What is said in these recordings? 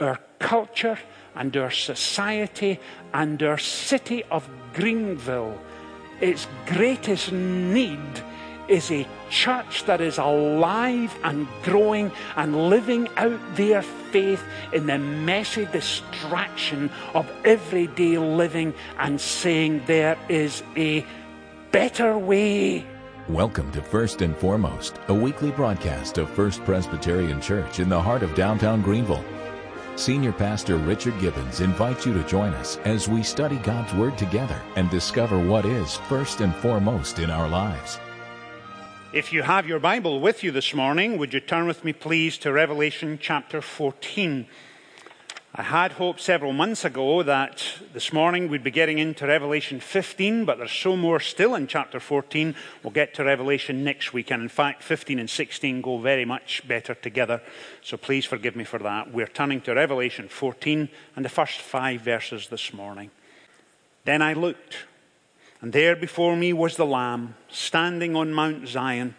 our culture and our society and our city of Greenville, its greatest need is a church that is alive and growing and living out their faith in the messy distraction of everyday living and saying there is a better way. Welcome to First and Foremost, a weekly broadcast of First Presbyterian Church in the heart of downtown Greenville. Senior Pastor Richard Gibbons invites you to join us as we study God's Word together and discover what is first and foremost in our lives. If you have your Bible with you this morning, would you turn with me, please, to Revelation chapter 14? I had hoped several months ago that this morning we'd be getting into Revelation 15, but there's so more still in chapter 14. We'll get to Revelation next week, and in fact, 15 and 16 go very much better together. So please forgive me for that. We're turning to Revelation 14 and the first five verses this morning. Then I looked, and there before me was the Lamb standing on Mount Zion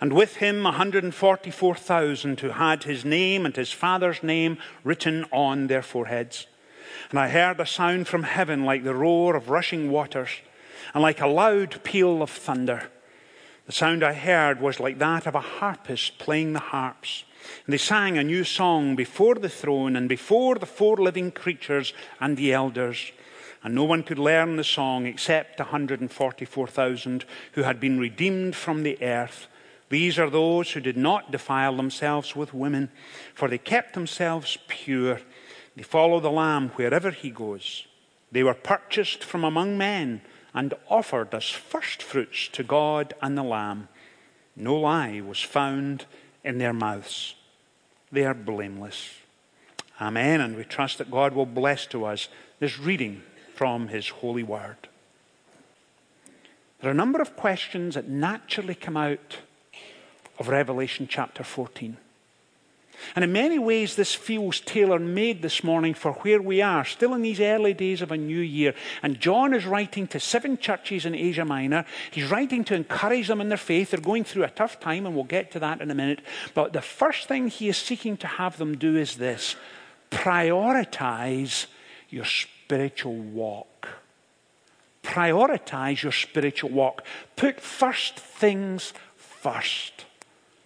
and with him 144,000 who had his name and his father's name written on their foreheads. And I heard a sound from heaven like the roar of rushing waters and like a loud peal of thunder. The sound I heard was like that of a harpist playing the harps. And they sang a new song before the throne and before the four living creatures and the elders. And no one could learn the song except 144,000 who had been redeemed from the earth these are those who did not defile themselves with women, for they kept themselves pure. They follow the Lamb wherever he goes. They were purchased from among men and offered as firstfruits to God and the Lamb. No lie was found in their mouths. They are blameless. Amen. And we trust that God will bless to us this reading from his holy word. There are a number of questions that naturally come out of Revelation chapter 14. And in many ways, this feels tailor made this morning for where we are, still in these early days of a new year. And John is writing to seven churches in Asia Minor. He's writing to encourage them in their faith. They're going through a tough time, and we'll get to that in a minute. But the first thing he is seeking to have them do is this prioritize your spiritual walk. Prioritize your spiritual walk. Put first things first.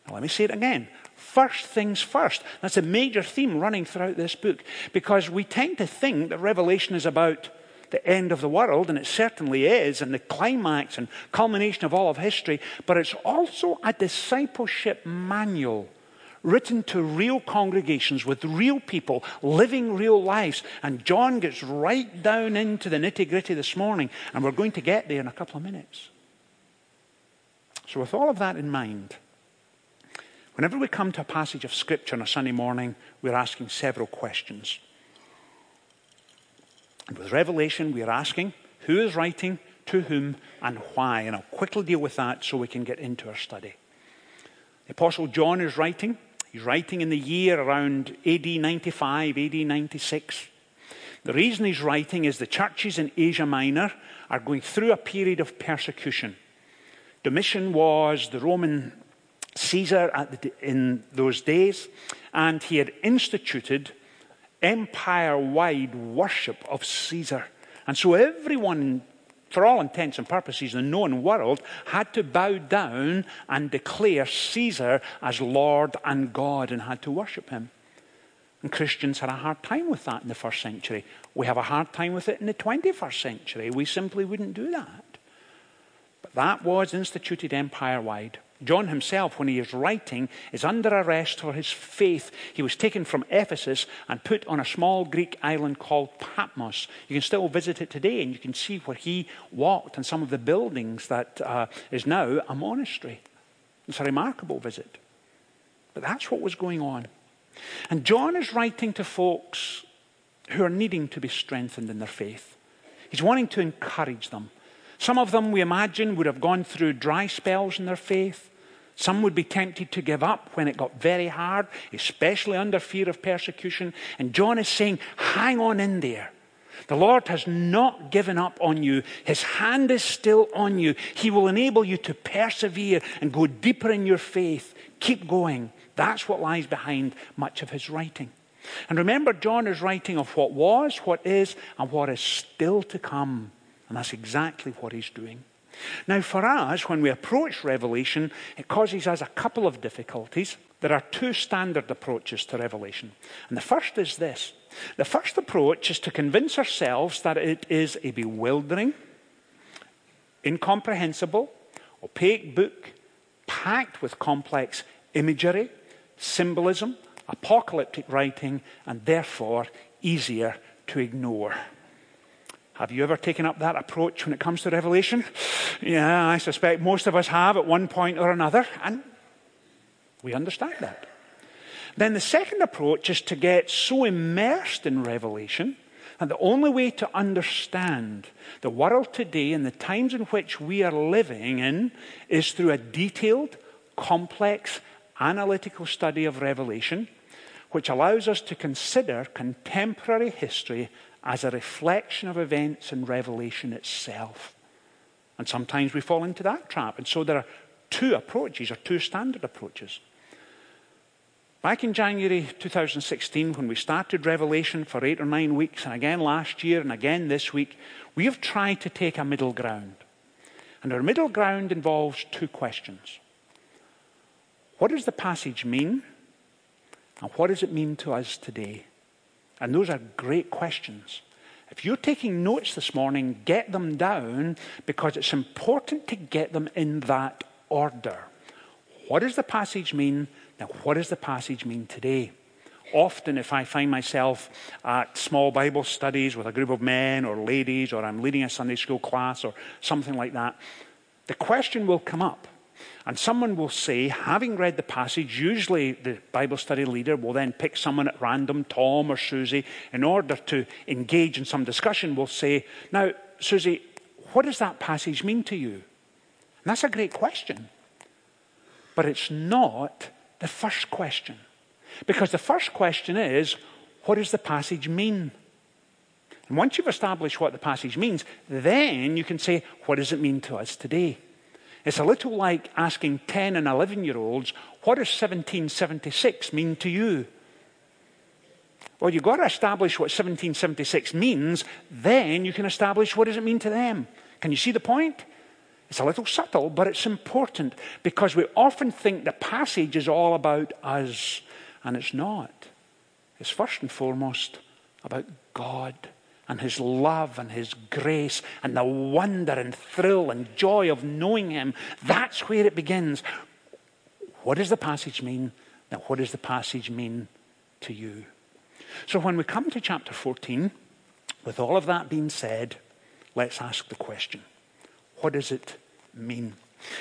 Now, let me say it again. First things first. That's a major theme running throughout this book because we tend to think that Revelation is about the end of the world, and it certainly is, and the climax and culmination of all of history, but it's also a discipleship manual written to real congregations with real people living real lives. And John gets right down into the nitty gritty this morning, and we're going to get there in a couple of minutes. So, with all of that in mind, Whenever we come to a passage of Scripture on a Sunday morning, we're asking several questions. And with Revelation, we are asking who is writing, to whom, and why. And I'll quickly deal with that so we can get into our study. The Apostle John is writing. He's writing in the year around AD 95, AD 96. The reason he's writing is the churches in Asia Minor are going through a period of persecution. Domitian was the Roman Caesar the, in those days, and he had instituted empire wide worship of Caesar. And so everyone, for all intents and purposes, in the known world had to bow down and declare Caesar as Lord and God and had to worship him. And Christians had a hard time with that in the first century. We have a hard time with it in the 21st century. We simply wouldn't do that. But that was instituted empire wide. John himself, when he is writing, is under arrest for his faith. He was taken from Ephesus and put on a small Greek island called Patmos. You can still visit it today, and you can see where he walked and some of the buildings that uh, is now a monastery. It's a remarkable visit. But that's what was going on. And John is writing to folks who are needing to be strengthened in their faith. He's wanting to encourage them. Some of them, we imagine, would have gone through dry spells in their faith. Some would be tempted to give up when it got very hard, especially under fear of persecution. And John is saying, hang on in there. The Lord has not given up on you. His hand is still on you. He will enable you to persevere and go deeper in your faith. Keep going. That's what lies behind much of his writing. And remember, John is writing of what was, what is, and what is still to come. And that's exactly what he's doing. Now, for us, when we approach Revelation, it causes us a couple of difficulties. There are two standard approaches to Revelation. And the first is this the first approach is to convince ourselves that it is a bewildering, incomprehensible, opaque book packed with complex imagery, symbolism, apocalyptic writing, and therefore easier to ignore. Have you ever taken up that approach when it comes to Revelation? Yeah, I suspect most of us have at one point or another, and we understand that. Then the second approach is to get so immersed in Revelation and the only way to understand the world today and the times in which we are living in is through a detailed, complex, analytical study of Revelation, which allows us to consider contemporary history as a reflection of events in Revelation itself. And sometimes we fall into that trap. And so there are two approaches, or two standard approaches. Back in January 2016, when we started Revelation for eight or nine weeks, and again last year and again this week, we have tried to take a middle ground. And our middle ground involves two questions What does the passage mean? And what does it mean to us today? And those are great questions. If you're taking notes this morning, get them down because it's important to get them in that order. What does the passage mean? Now, what does the passage mean today? Often, if I find myself at small Bible studies with a group of men or ladies, or I'm leading a Sunday school class or something like that, the question will come up. And someone will say, having read the passage, usually the Bible study leader will then pick someone at random, Tom or Susie, in order to engage in some discussion, will say, Now, Susie, what does that passage mean to you? And that's a great question. But it's not the first question. Because the first question is, what does the passage mean? And once you've established what the passage means, then you can say, what does it mean to us today? It's a little like asking 10 and 11 year olds, what does 1776 mean to you? Well, you've got to establish what 1776 means, then you can establish what does it mean to them. Can you see the point? It's a little subtle, but it's important because we often think the passage is all about us, and it's not. It's first and foremost about God and His love and His grace and the wonder and thrill and joy of knowing Him. That's where it begins. What does the passage mean? Now, what does the passage mean to you? So, when we come to chapter 14, with all of that being said, let's ask the question what does it mean?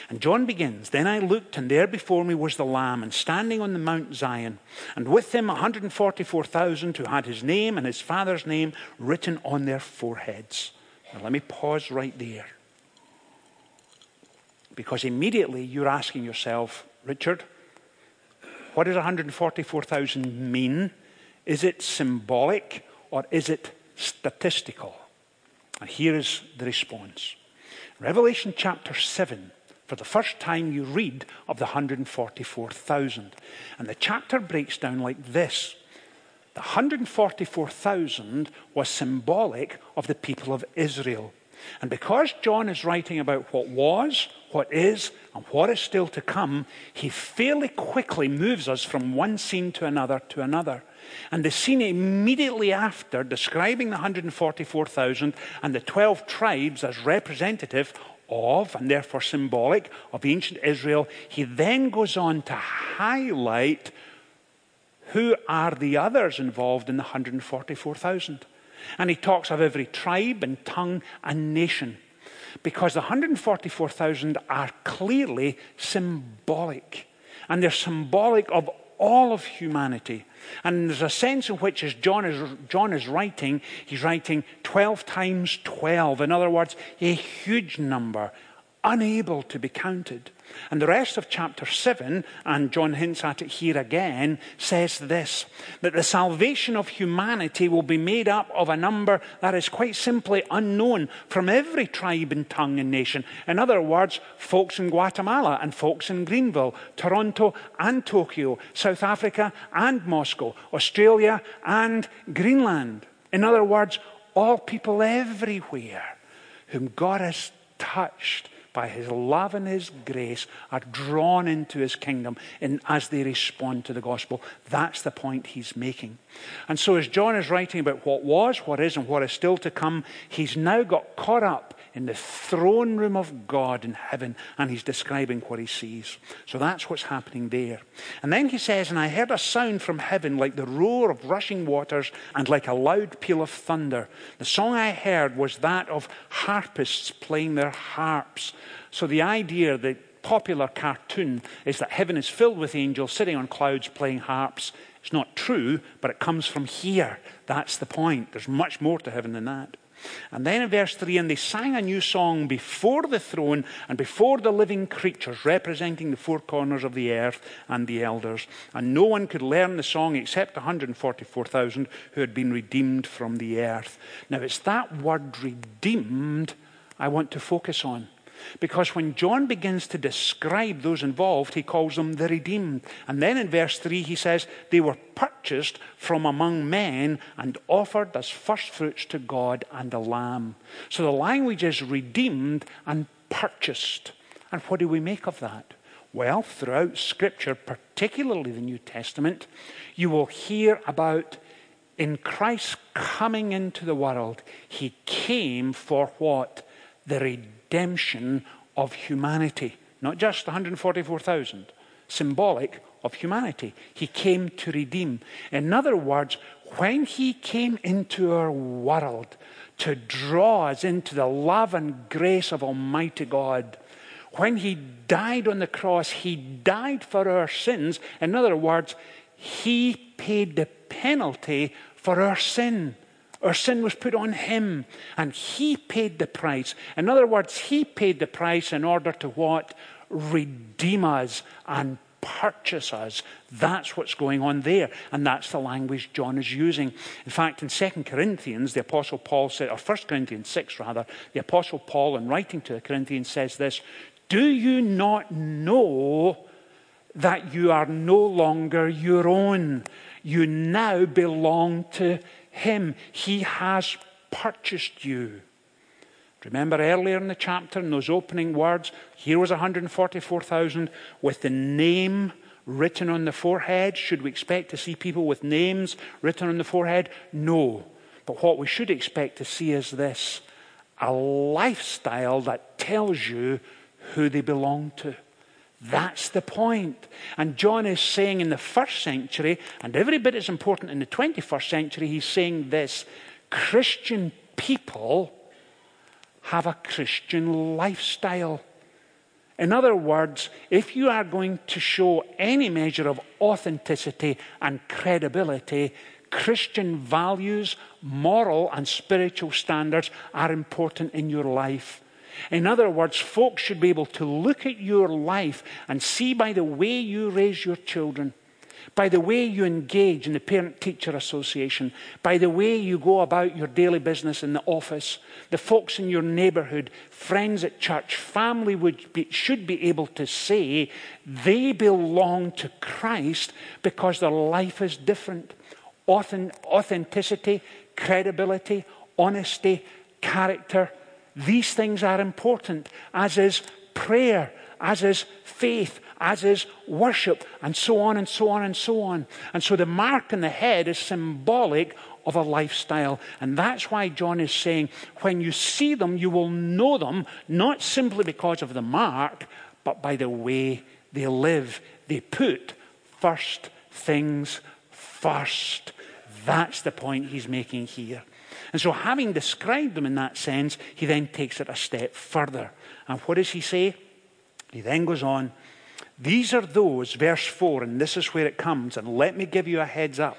And John begins, Then I looked, and there before me was the Lamb, and standing on the Mount Zion, and with him 144,000 who had his name and his father's name written on their foreheads. Now let me pause right there. Because immediately you're asking yourself, Richard, what does 144,000 mean? Is it symbolic or is it statistical? And here is the response. Revelation chapter 7, for the first time you read of the 144,000. And the chapter breaks down like this The 144,000 was symbolic of the people of Israel. And because John is writing about what was, what is, and what is still to come, he fairly quickly moves us from one scene to another to another. And the scene immediately after, describing the 144,000 and the 12 tribes as representative of, and therefore symbolic, of ancient Israel, he then goes on to highlight who are the others involved in the 144,000. And he talks of every tribe and tongue and nation. Because the 144,000 are clearly symbolic. And they're symbolic of all of humanity. And there's a sense in which, as John is, John is writing, he's writing 12 times 12. In other words, a huge number unable to be counted. And the rest of chapter 7, and John hints at it here again, says this that the salvation of humanity will be made up of a number that is quite simply unknown from every tribe and tongue and nation. In other words, folks in Guatemala and folks in Greenville, Toronto and Tokyo, South Africa and Moscow, Australia and Greenland. In other words, all people everywhere whom God has touched by his love and his grace, are drawn into his kingdom in, as they respond to the gospel. That's the point he's making. And so, as John is writing about what was, what is, and what is still to come, he's now got caught up in the throne room of God in heaven, and he's describing what he sees. So that's what's happening there. And then he says, And I heard a sound from heaven like the roar of rushing waters and like a loud peal of thunder. The song I heard was that of harpists playing their harps. So the idea, the popular cartoon, is that heaven is filled with angels sitting on clouds playing harps. It's not true, but it comes from here. That's the point. There's much more to heaven than that. And then in verse 3, and they sang a new song before the throne and before the living creatures, representing the four corners of the earth and the elders. And no one could learn the song except 144,000 who had been redeemed from the earth. Now, it's that word redeemed I want to focus on. Because when John begins to describe those involved, he calls them the redeemed. And then in verse 3, he says, They were purchased from among men and offered as firstfruits to God and the lamb. So the language is redeemed and purchased. And what do we make of that? Well, throughout Scripture, particularly the New Testament, you will hear about in Christ coming into the world, he came for what? The redemption redemption of humanity, not just 144,000, symbolic of humanity. He came to redeem. In other words, when he came into our world to draw us into the love and grace of Almighty God, when he died on the cross, he died for our sins. In other words, he paid the penalty for our sin. Our sin was put on him, and he paid the price. In other words, he paid the price in order to what? Redeem us and purchase us. That's what's going on there. And that's the language John is using. In fact, in 2 Corinthians, the Apostle Paul said, or 1 Corinthians 6 rather, the Apostle Paul, in writing to the Corinthians, says this Do you not know that you are no longer your own? You now belong to him. He has purchased you. Remember earlier in the chapter, in those opening words, here was 144,000 with the name written on the forehead. Should we expect to see people with names written on the forehead? No. But what we should expect to see is this a lifestyle that tells you who they belong to. That's the point. And John is saying in the first century, and every bit as important in the 21st century, he's saying this Christian people have a Christian lifestyle. In other words, if you are going to show any measure of authenticity and credibility, Christian values, moral and spiritual standards are important in your life. In other words, folks should be able to look at your life and see by the way you raise your children, by the way you engage in the parent teacher association, by the way you go about your daily business in the office, the folks in your neighborhood, friends at church, family would be, should be able to say they belong to Christ because their life is different. Authenticity, credibility, honesty, character these things are important, as is prayer, as is faith, as is worship, and so on and so on and so on. And so the mark on the head is symbolic of a lifestyle. And that's why John is saying, when you see them, you will know them, not simply because of the mark, but by the way they live. They put first things first. That's the point he's making here. And so, having described them in that sense, he then takes it a step further. And what does he say? He then goes on These are those, verse 4, and this is where it comes, and let me give you a heads up.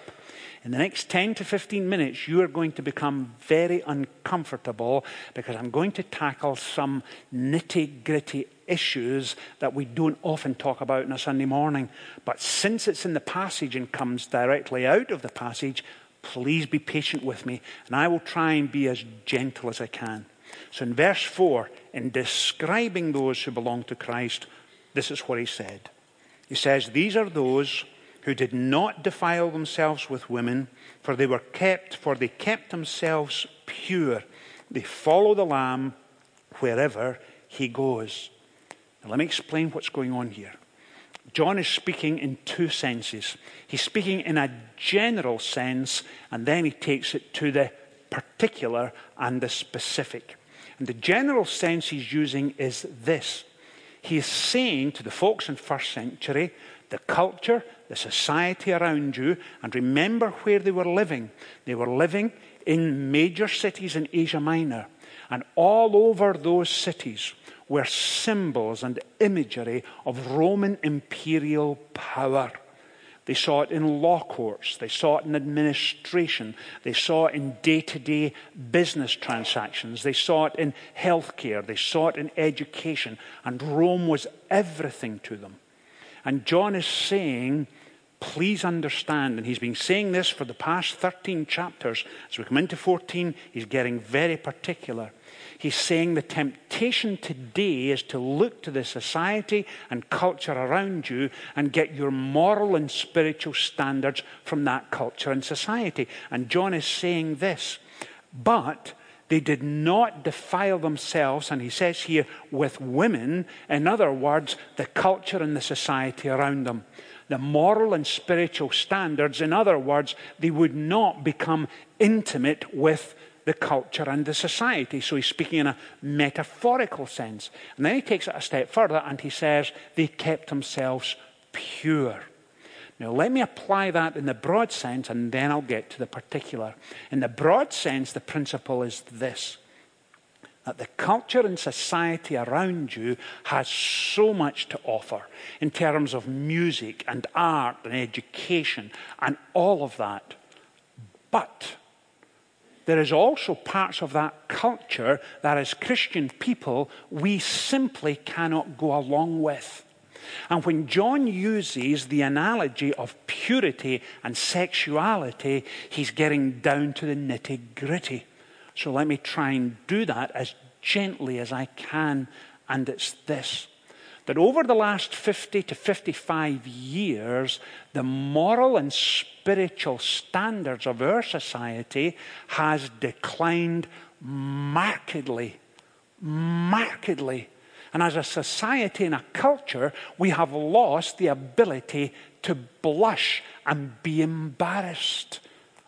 In the next 10 to 15 minutes, you are going to become very uncomfortable because I'm going to tackle some nitty gritty issues that we don't often talk about on a Sunday morning. But since it's in the passage and comes directly out of the passage, please be patient with me, and I will try and be as gentle as I can. So in verse 4, in describing those who belong to Christ, this is what he said. He says, These are those who did not defile themselves with women, for they were kept, for they kept themselves pure. They follow the Lamb wherever he goes. Now, let me explain what's going on here. John is speaking in two senses. He's speaking in a general sense, and then he takes it to the particular and the specific. And the general sense he's using is this he is saying to the folks in first century, the culture, the society around you, and remember where they were living. They were living in major cities in Asia Minor. And all over those cities were symbols and imagery of Roman imperial power. They saw it in law courts. They saw it in administration. They saw it in day to day business transactions. They saw it in healthcare. They saw it in education. And Rome was everything to them. And John is saying, please understand, and he's been saying this for the past 13 chapters. As we come into 14, he's getting very particular. He's saying the temptation today is to look to the society and culture around you and get your moral and spiritual standards from that culture and society. And John is saying this. But they did not defile themselves, and he says here, with women. In other words, the culture and the society around them the moral and spiritual standards. In other words, they would not become intimate with the culture and the society. So he's speaking in a metaphorical sense. And then he takes it a step further and he says they kept themselves pure. Now, let me apply that in the broad sense and then I'll get to the particular. In the broad sense, the principle is this that the culture and society around you has so much to offer in terms of music and art and education and all of that. But there is also parts of that culture that as Christian people we simply cannot go along with. And when John uses the analogy of purity and sexuality, he's getting down to the nitty gritty. So let me try and do that as gently as I can. And it's this that over the last 50 to 55 years, the moral and spiritual standards of our society has declined markedly. Markedly. And as a society and a culture, we have lost the ability to blush and be embarrassed.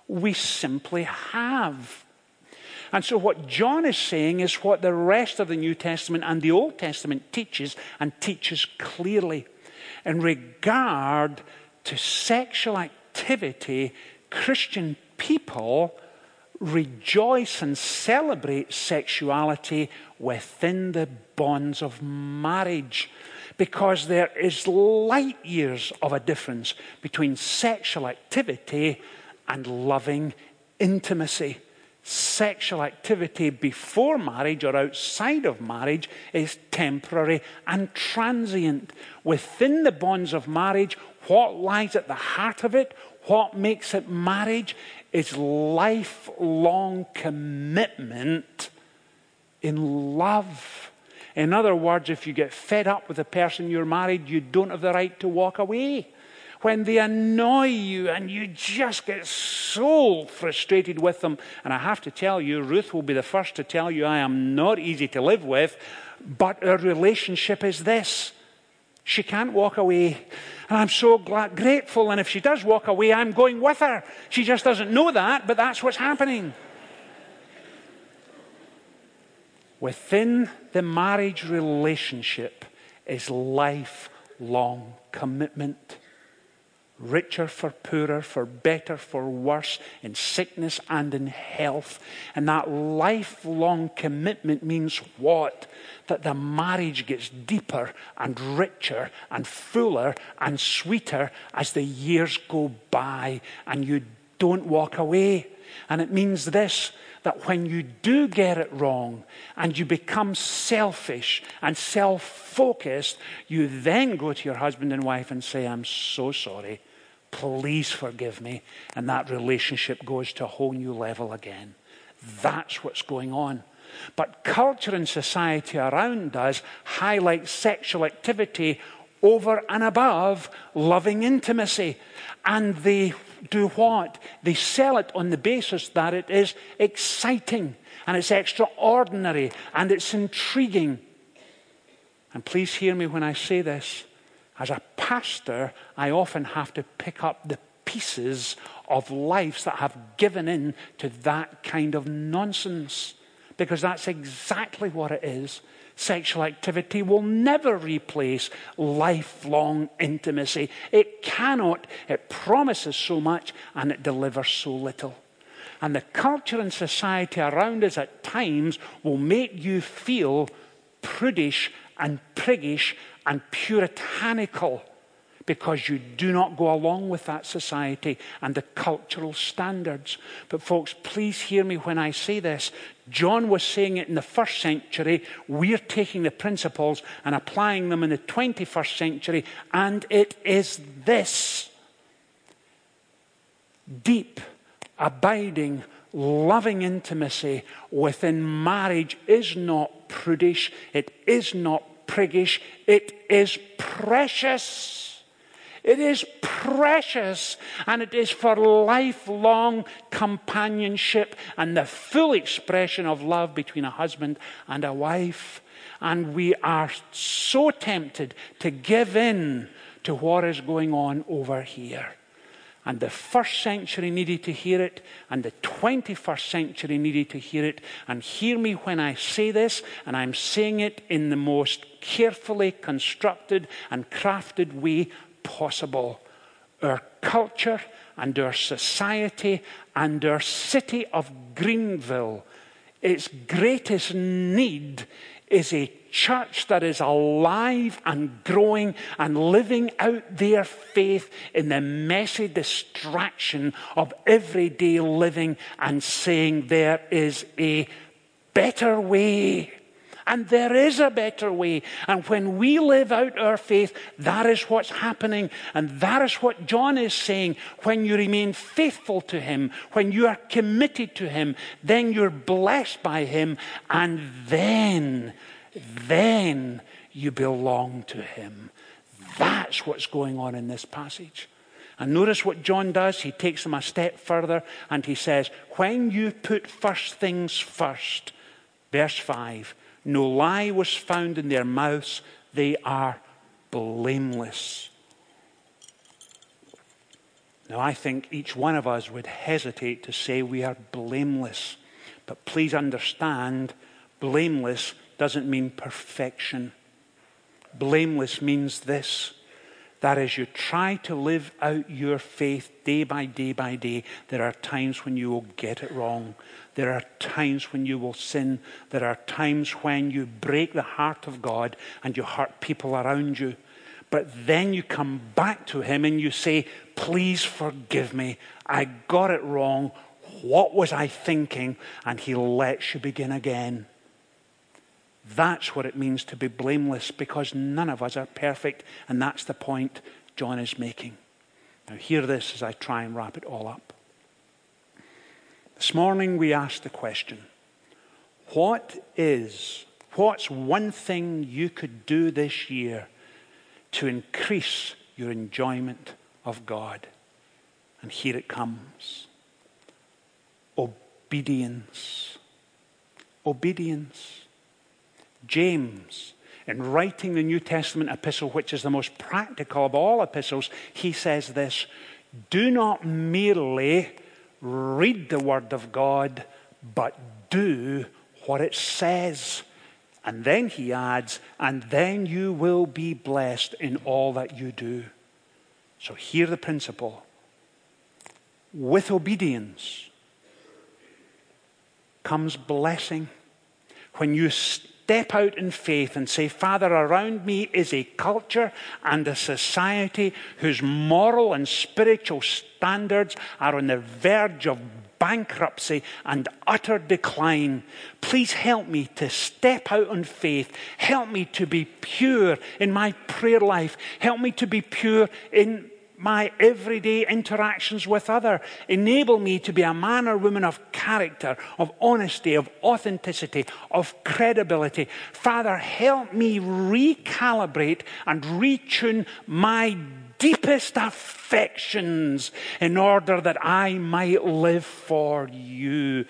We simply have. And so, what John is saying is what the rest of the New Testament and the Old Testament teaches and teaches clearly. In regard to sexual activity, Christian people rejoice and celebrate sexuality within the bonds of marriage because there is light years of a difference between sexual activity and loving intimacy sexual activity before marriage or outside of marriage is temporary and transient. Within the bonds of marriage, what lies at the heart of it, what makes it marriage, is lifelong commitment in love. In other words, if you get fed up with the person you're married, you don't have the right to walk away when they annoy you and you just get so frustrated with them. And I have to tell you, Ruth will be the first to tell you I am not easy to live with, but our relationship is this. She can't walk away. And I'm so glad, grateful. And if she does walk away, I'm going with her. She just doesn't know that, but that's what's happening. Within the marriage relationship is lifelong commitment richer for poorer, for better for worse, in sickness and in health. And that lifelong commitment means what? That the marriage gets deeper and richer and fuller and sweeter as the years go by and you don't walk away. And it means this that when you do get it wrong and you become selfish and self focused, you then go to your husband and wife and say, I'm so sorry. Please forgive me. And that relationship goes to a whole new level again. That's what's going on. But culture and society around us highlight sexual activity over and above loving intimacy. And they do what? They sell it on the basis that it is exciting and it's extraordinary and it's intriguing. And please hear me when I say this. As a pastor, I often have to pick up the pieces of lives that have given in to that kind of nonsense because that's exactly what it is. Sexual activity will never replace lifelong intimacy. It cannot. It promises so much and it delivers so little. And the culture and society around us at times will make you feel prudish and priggish and puritanical because you do not go along with that society and the cultural standards. But, folks, please hear me when I say this. John was saying it in the first century. We're taking the principles and applying them in the 21st century, and it is this deep, abiding, loving intimacy within marriage is not prudish, it is not priggish, it is precious. It is precious and it is for lifelong companionship and the full expression of love between a husband and a wife. And we are so tempted to give in to what is going on over here. And the first century needed to hear it, and the 21st century needed to hear it. And hear me when I say this, and I'm saying it in the most carefully constructed and crafted way possible. Our culture and our society and our city of Greenville, its greatest need is a church that is alive and growing and living out their faith in the messy distraction of everyday living and saying there is a better way. And there is a better way. And when we live out our faith, that is what's happening. And that is what John is saying. When you remain faithful to Him, when you are committed to Him, then you're blessed by Him. And then, then you belong to Him. That's what's going on in this passage. And notice what John does. He takes them a step further and he says, When you put first things first, verse 5, no lie was found in their mouths. They are blameless. Now, I think each one of us would hesitate to say we are blameless. But please understand, blameless doesn't mean perfection. Blameless means this that as you try to live out your faith day by day by day, there are times when you will get it wrong. There are times when you will sin. There are times when you break the heart of God and you hurt people around you. But then you come back to Him and you say, Please forgive me. I got it wrong. What was I thinking? And He lets you begin again. That's what it means to be blameless because none of us are perfect. And that's the point John is making. Now, hear this as I try and wrap it all up. This morning we asked the question what is, what's one thing you could do this year to increase your enjoyment of God? And here it comes obedience. Obedience. James, in writing the New Testament epistle, which is the most practical of all epistles, he says this Do not merely read the Word of God, but do what it says. And then he adds, and then you will be blessed in all that you do. So hear the principle. With obedience comes blessing. When you step out in faith and say, Father, around me is a culture and a society whose moral and spiritual standards are on the verge of bankruptcy and utter decline. Please help me to step out in faith. Help me to be pure in my prayer life. Help me to be pure in my everyday interactions with other. Enable me to be a man or woman of character, of honesty, of authenticity, of credibility. Father, help me recalibrate and retune my deepest affections in order that I might live for you.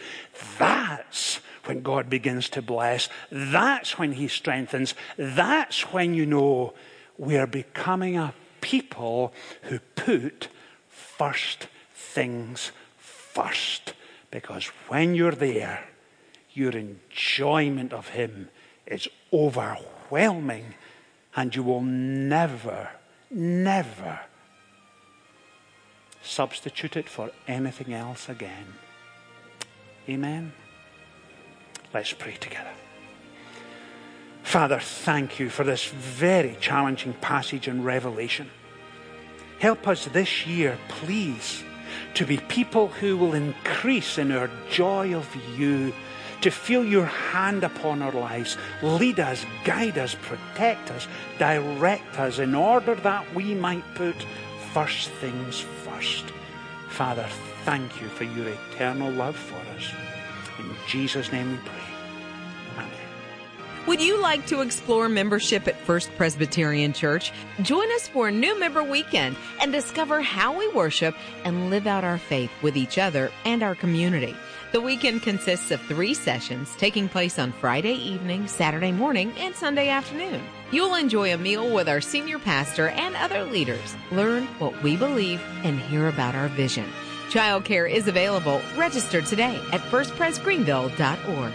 That's when God begins to bless. That's when He strengthens. That's when you know we're becoming a people who put first things first. Because when you're there, your enjoyment of Him is overwhelming, and you will never, never substitute it for anything else again. Amen. Let's pray together. Father, thank you for this very challenging passage in Revelation. Help us this year, please, to be people who will increase in our joy of you, to feel your hand upon our lives. Lead us, guide us, protect us, direct us in order that we might put first things first. Father, thank you for your eternal love for us. In Jesus' name we pray. Would you like to explore membership at First Presbyterian Church? Join us for a new member weekend and discover how we worship and live out our faith with each other and our community. The weekend consists of three sessions taking place on Friday evening, Saturday morning, and Sunday afternoon. You'll enjoy a meal with our senior pastor and other leaders, learn what we believe, and hear about our vision. Childcare is available. Register today at firstpresgreenville.org.